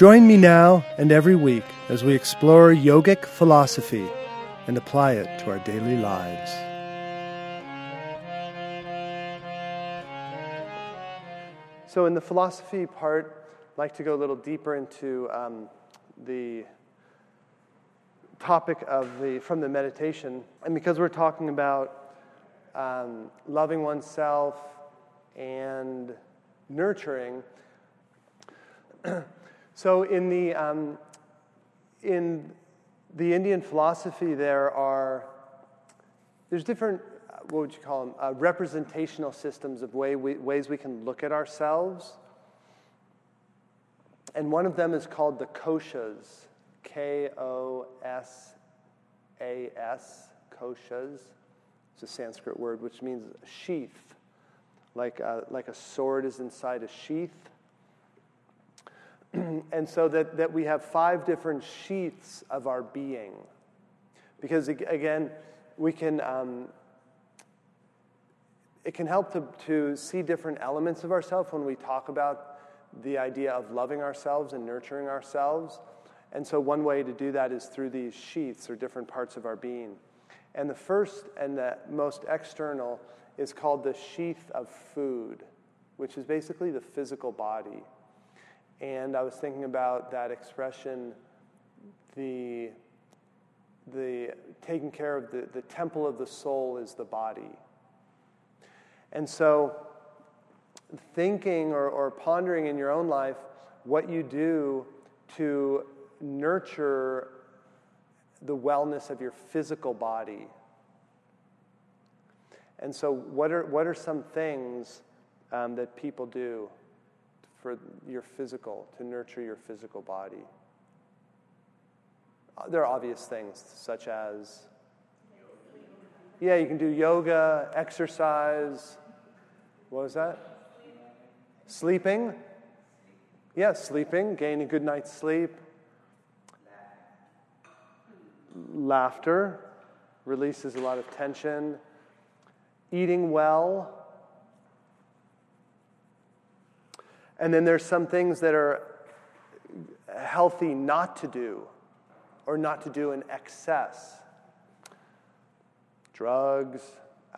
Join me now and every week as we explore yogic philosophy and apply it to our daily lives. So, in the philosophy part, I'd like to go a little deeper into um, the topic of the from the meditation, and because we're talking about um, loving oneself and nurturing. so, in the um, in the Indian philosophy, there are there's different what would you call them, uh, representational systems of way we, ways we can look at ourselves. And one of them is called the koshas, K O S A S, koshas. It's a Sanskrit word which means sheath, like a, like a sword is inside a sheath. and so that, that we have five different sheaths of our being. Because again, we can, um, it can help to, to see different elements of ourselves when we talk about the idea of loving ourselves and nurturing ourselves. And so, one way to do that is through these sheaths or different parts of our being. And the first and the most external is called the sheath of food, which is basically the physical body. And I was thinking about that expression, the, the taking care of the, the temple of the soul is the body. And so, thinking or, or pondering in your own life what you do to nurture the wellness of your physical body. And so, what are, what are some things um, that people do for your physical, to nurture your physical body? Uh, there are obvious things, such as, yeah, you can do yoga, exercise, what was that? Sleeping? Yeah, sleeping, gaining a good night's sleep. Laughter releases a lot of tension. Eating well. And then there's some things that are healthy not to do or not to do in excess drugs,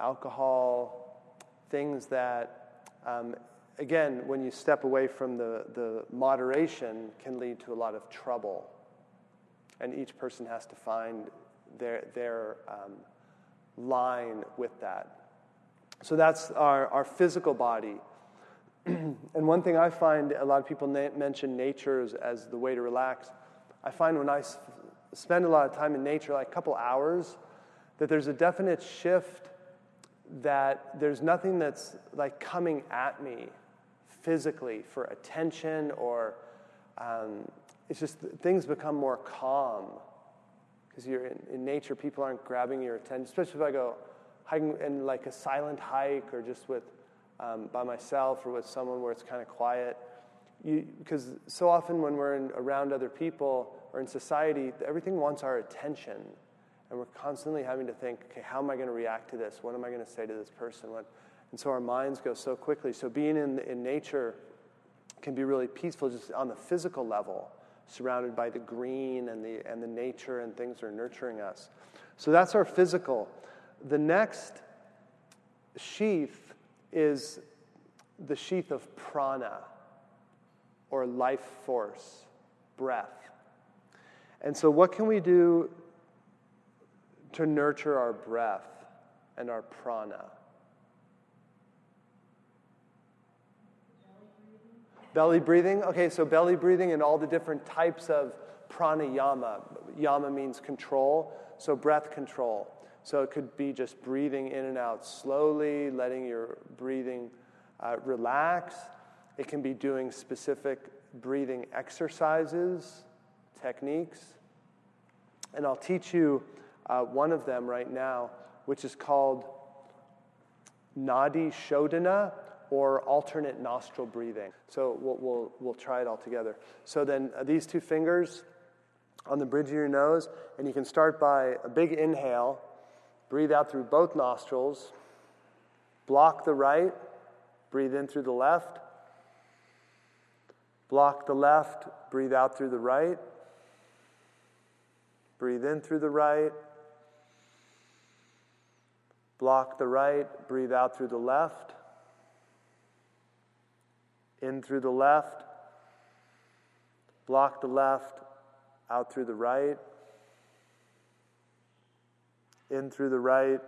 alcohol, things that, um, again, when you step away from the, the moderation, can lead to a lot of trouble. And each person has to find their, their um, line with that. So that's our, our physical body. and one thing I find a lot of people na- mention nature as, as, the way to relax. I find when I s- spend a lot of time in nature, like a couple hours, that there's a definite shift that there's nothing that's like coming at me physically for attention or um, it's just things become more calm because you're in, in, nature people aren't grabbing your attention especially if i go hiking in like a silent hike or just with um, by myself or with someone where it's kind of quiet because so often when we're in, around other people or in society everything wants our attention and we're constantly having to think, okay, how am I going to react to this? What am I going to say to this person? What? And so our minds go so quickly. So being in, in nature can be really peaceful just on the physical level, surrounded by the green and the, and the nature and things that are nurturing us. So that's our physical. The next sheath is the sheath of prana, or life force, breath. And so, what can we do to nurture our breath and our prana. Belly breathing. Okay, so belly breathing and all the different types of pranayama. Yama means control, so breath control. So it could be just breathing in and out slowly, letting your breathing uh, relax. It can be doing specific breathing exercises techniques. And I'll teach you uh, one of them right now, which is called Nadi Shodhana or alternate nostril breathing. So we'll, we'll, we'll try it all together. So then uh, these two fingers on the bridge of your nose, and you can start by a big inhale, breathe out through both nostrils, block the right, breathe in through the left, block the left, breathe out through the right, breathe in through the right, block the right, breathe out through the left. In through the left, block the left, out through the right, in through the right,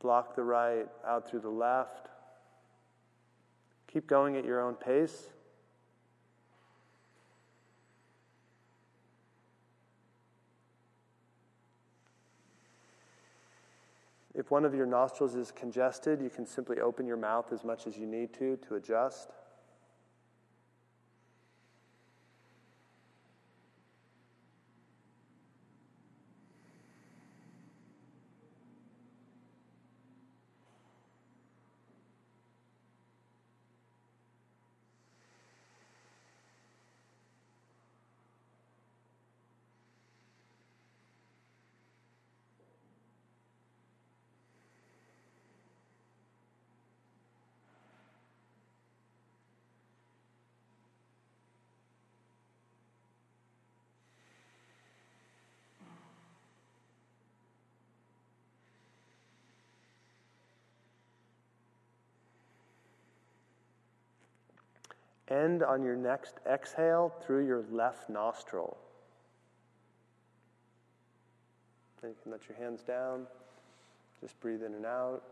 block the right, out through the left. Keep going at your own pace. If one of your nostrils is congested, you can simply open your mouth as much as you need to to adjust. End on your next exhale through your left nostril. Then you can let your hands down. Just breathe in and out.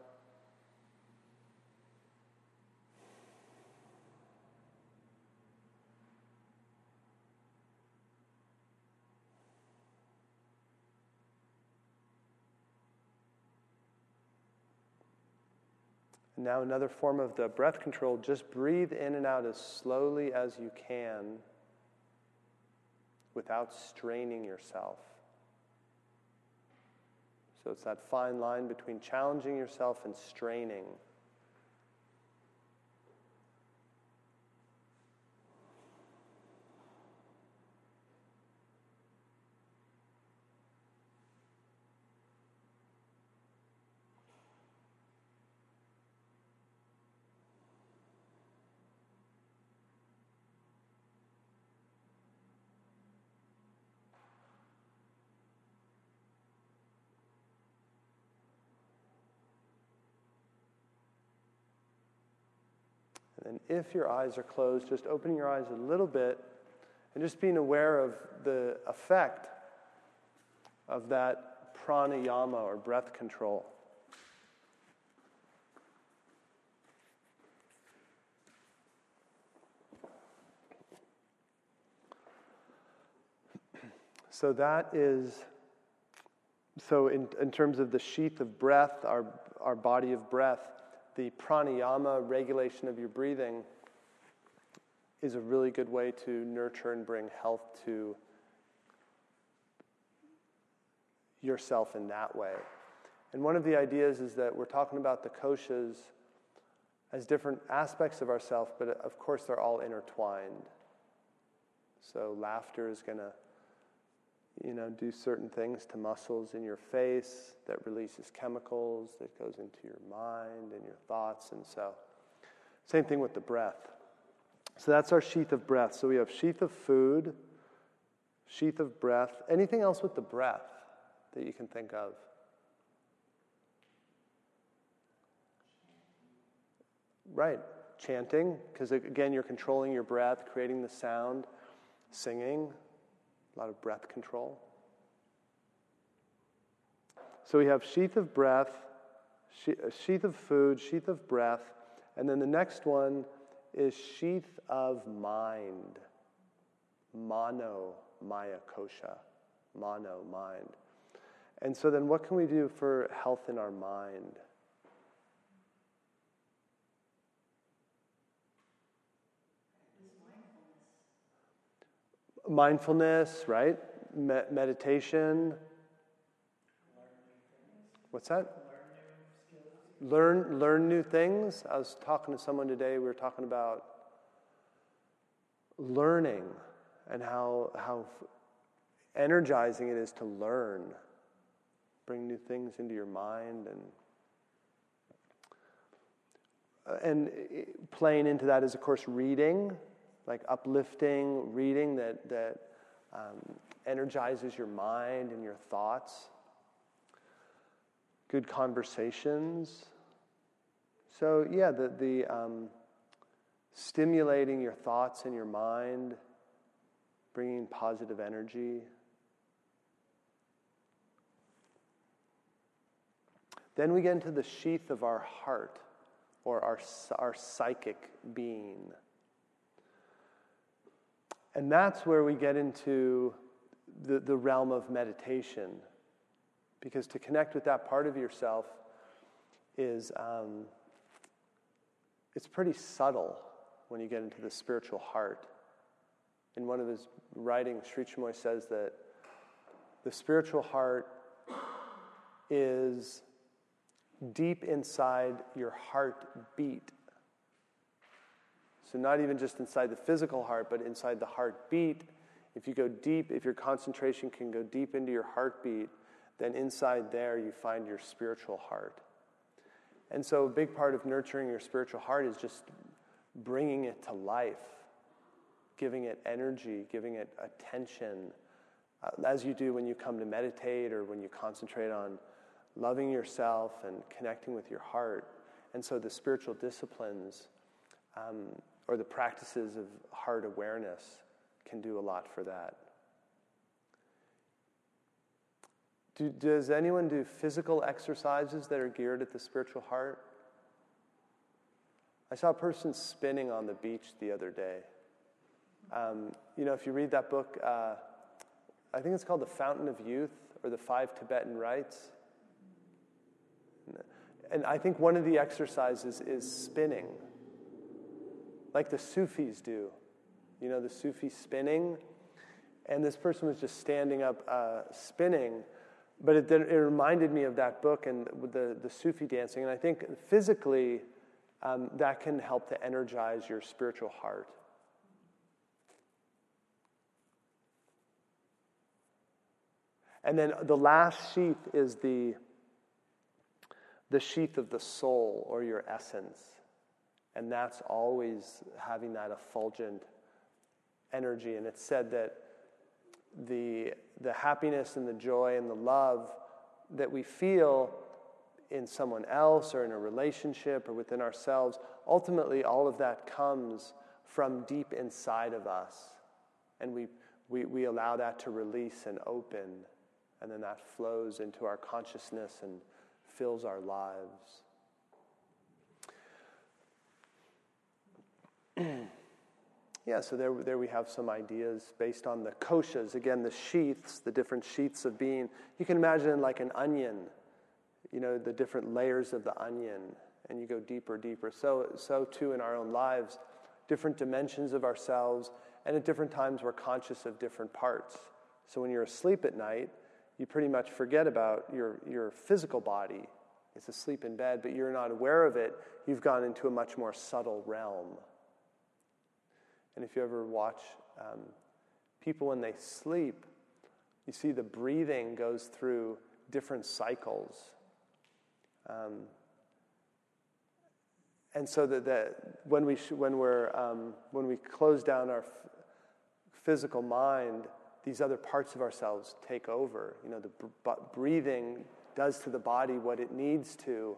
Now, another form of the breath control just breathe in and out as slowly as you can without straining yourself. So it's that fine line between challenging yourself and straining. And if your eyes are closed, just opening your eyes a little bit and just being aware of the effect of that pranayama or breath control. So that is, so in, in terms of the sheath of breath, our, our body of breath, the pranayama regulation of your breathing is a really good way to nurture and bring health to yourself in that way. And one of the ideas is that we're talking about the koshas as different aspects of ourself, but of course they're all intertwined. So laughter is going to you know, do certain things to muscles in your face that releases chemicals that goes into your mind and your thoughts. And so, same thing with the breath. So that's our sheath of breath. So we have sheath of food, sheath of breath. Anything else with the breath that you can think of? Right, chanting, because again, you're controlling your breath, creating the sound, singing, a lot of breath control. So we have sheath of breath, sheath of food, sheath of breath, and then the next one is sheath of mind. Mano Maya Kosha. Mano, mind. And so then what can we do for health in our mind? Mindfulness, right? Me- meditation. What's that? Learn learn new things. I was talking to someone today. We were talking about learning and how how energizing it is to learn, bring new things into your mind and uh, and playing into that is, of course, reading, like uplifting reading that, that um, energizes your mind and your thoughts. Good conversations. So, yeah, the, the um, stimulating your thoughts and your mind, bringing positive energy. Then we get into the sheath of our heart or our, our psychic being. And that's where we get into the, the realm of meditation. Because to connect with that part of yourself is um, it's pretty subtle when you get into the spiritual heart. In one of his writings, Sri Chinmoy says that the spiritual heart is deep inside your heartbeat. So, not even just inside the physical heart, but inside the heartbeat. If you go deep, if your concentration can go deep into your heartbeat, then inside there you find your spiritual heart. And so, a big part of nurturing your spiritual heart is just bringing it to life, giving it energy, giving it attention, uh, as you do when you come to meditate or when you concentrate on loving yourself and connecting with your heart. And so the spiritual disciplines um, or the practices of heart awareness can do a lot for that. Do, does anyone do physical exercises that are geared at the spiritual heart? I saw a person spinning on the beach the other day. Um, you know, if you read that book, uh, I think it's called The Fountain of Youth or The Five Tibetan Rites. And I think one of the exercises is spinning, like the Sufis do. You know, the Sufi spinning. And this person was just standing up uh, spinning. But it, it reminded me of that book and the, the Sufi dancing. And I think physically, um, that can help to energize your spiritual heart. And then the last sheath is the the sheath of the soul or your essence. And that's always having that effulgent energy. And it's said that the, the happiness and the joy and the love that we feel in someone else or in a relationship or within ourselves, ultimately, all of that comes from deep inside of us. And we, we, we allow that to release and open. And then that flows into our consciousness and fills our lives. Yeah, so there, there we have some ideas based on the koshas. Again, the sheaths, the different sheaths of being. You can imagine like an onion, you know, the different layers of the onion, and you go deeper, deeper. So, so too in our own lives, different dimensions of ourselves, and at different times we're conscious of different parts. So when you're asleep at night, you pretty much forget about your, your physical body. It's asleep in bed, but you're not aware of it. You've gone into a much more subtle realm. And if you ever watch um, people when they sleep, you see the breathing goes through different cycles. Um, and so that, that when, we sh- when, we're, um, when we close down our f- physical mind, these other parts of ourselves take over. You know, the b- breathing does to the body what it needs to,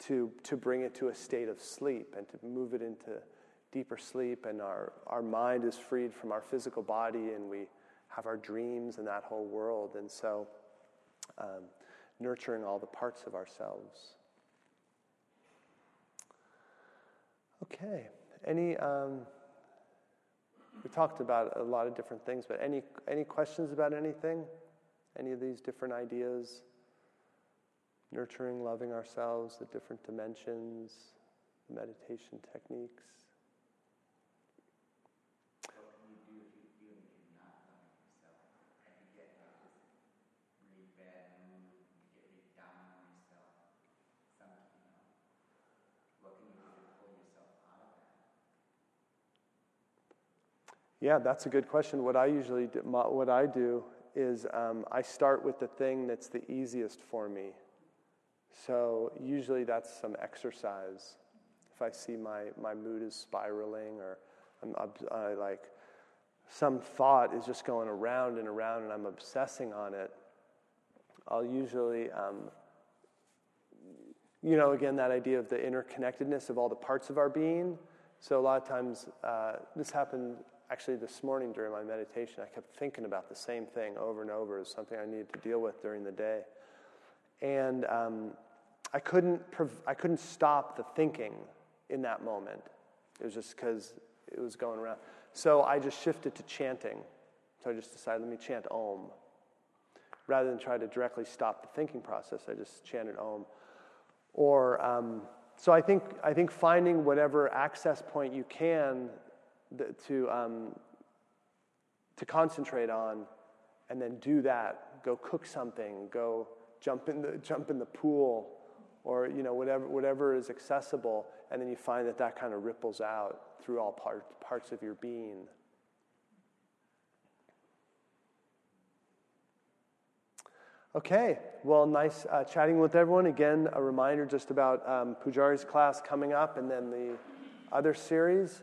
to to bring it to a state of sleep and to move it into deeper sleep. And our, our mind is freed from our physical body and we have our dreams and that whole world. And so, um, nurturing all the parts of ourselves. Okay. Any. Um, we talked about a lot of different things, but any, any questions about anything? Any of these different ideas? Nurturing, loving ourselves, the different dimensions, meditation techniques. Yeah, that's a good question. What I usually do, what I do is um, I start with the thing that's the easiest for me. So usually that's some exercise. If I see my, my mood is spiraling or I'm like some thought is just going around and around and I'm obsessing on it, I'll usually, um, you know, again, that idea of the interconnectedness of all the parts of our being. So a lot of times, uh, this happened actually this morning during my meditation. I kept thinking about the same thing over and over as something I needed to deal with during the day. And um, I, couldn't I couldn't stop the thinking in that moment. It was just because it was going around. So I just shifted to chanting. So I just decided, let me chant Om. Rather than try to directly stop the thinking process, I just chanted Om. Or, um, so I think, I think finding whatever access point you can to, um, to concentrate on and then do that. Go cook something, go jump in the, jump in the pool, or you know, whatever, whatever is accessible, and then you find that that kind of ripples out through all part, parts of your being. Okay, well, nice uh, chatting with everyone. Again, a reminder just about um, Pujari's class coming up and then the other series.